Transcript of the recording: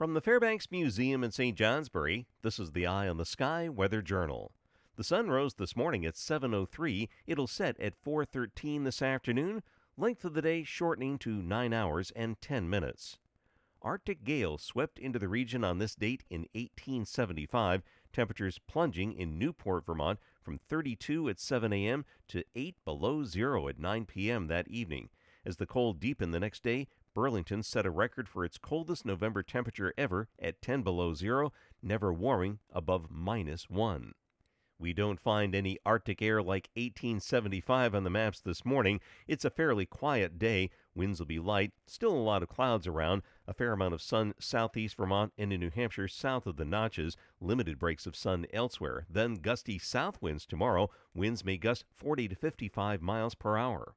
From the Fairbanks Museum in St. Johnsbury, this is the Eye on the Sky Weather Journal. The sun rose this morning at 7:03. It'll set at 4:13 this afternoon. Length of the day shortening to 9 hours and 10 minutes. Arctic gale swept into the region on this date in 1875, temperatures plunging in Newport, Vermont from 32 at 7 a.m. to 8 below zero at 9 p.m. that evening. As the cold deepened the next day, Burlington set a record for its coldest November temperature ever at 10 below zero, never warming above minus 1. We don't find any Arctic air like 1875 on the maps this morning. It's a fairly quiet day. Winds will be light. Still a lot of clouds around. A fair amount of sun southeast Vermont and in New Hampshire south of the Notches. Limited breaks of sun elsewhere. Then gusty south winds tomorrow. Winds may gust 40 to 55 miles per hour.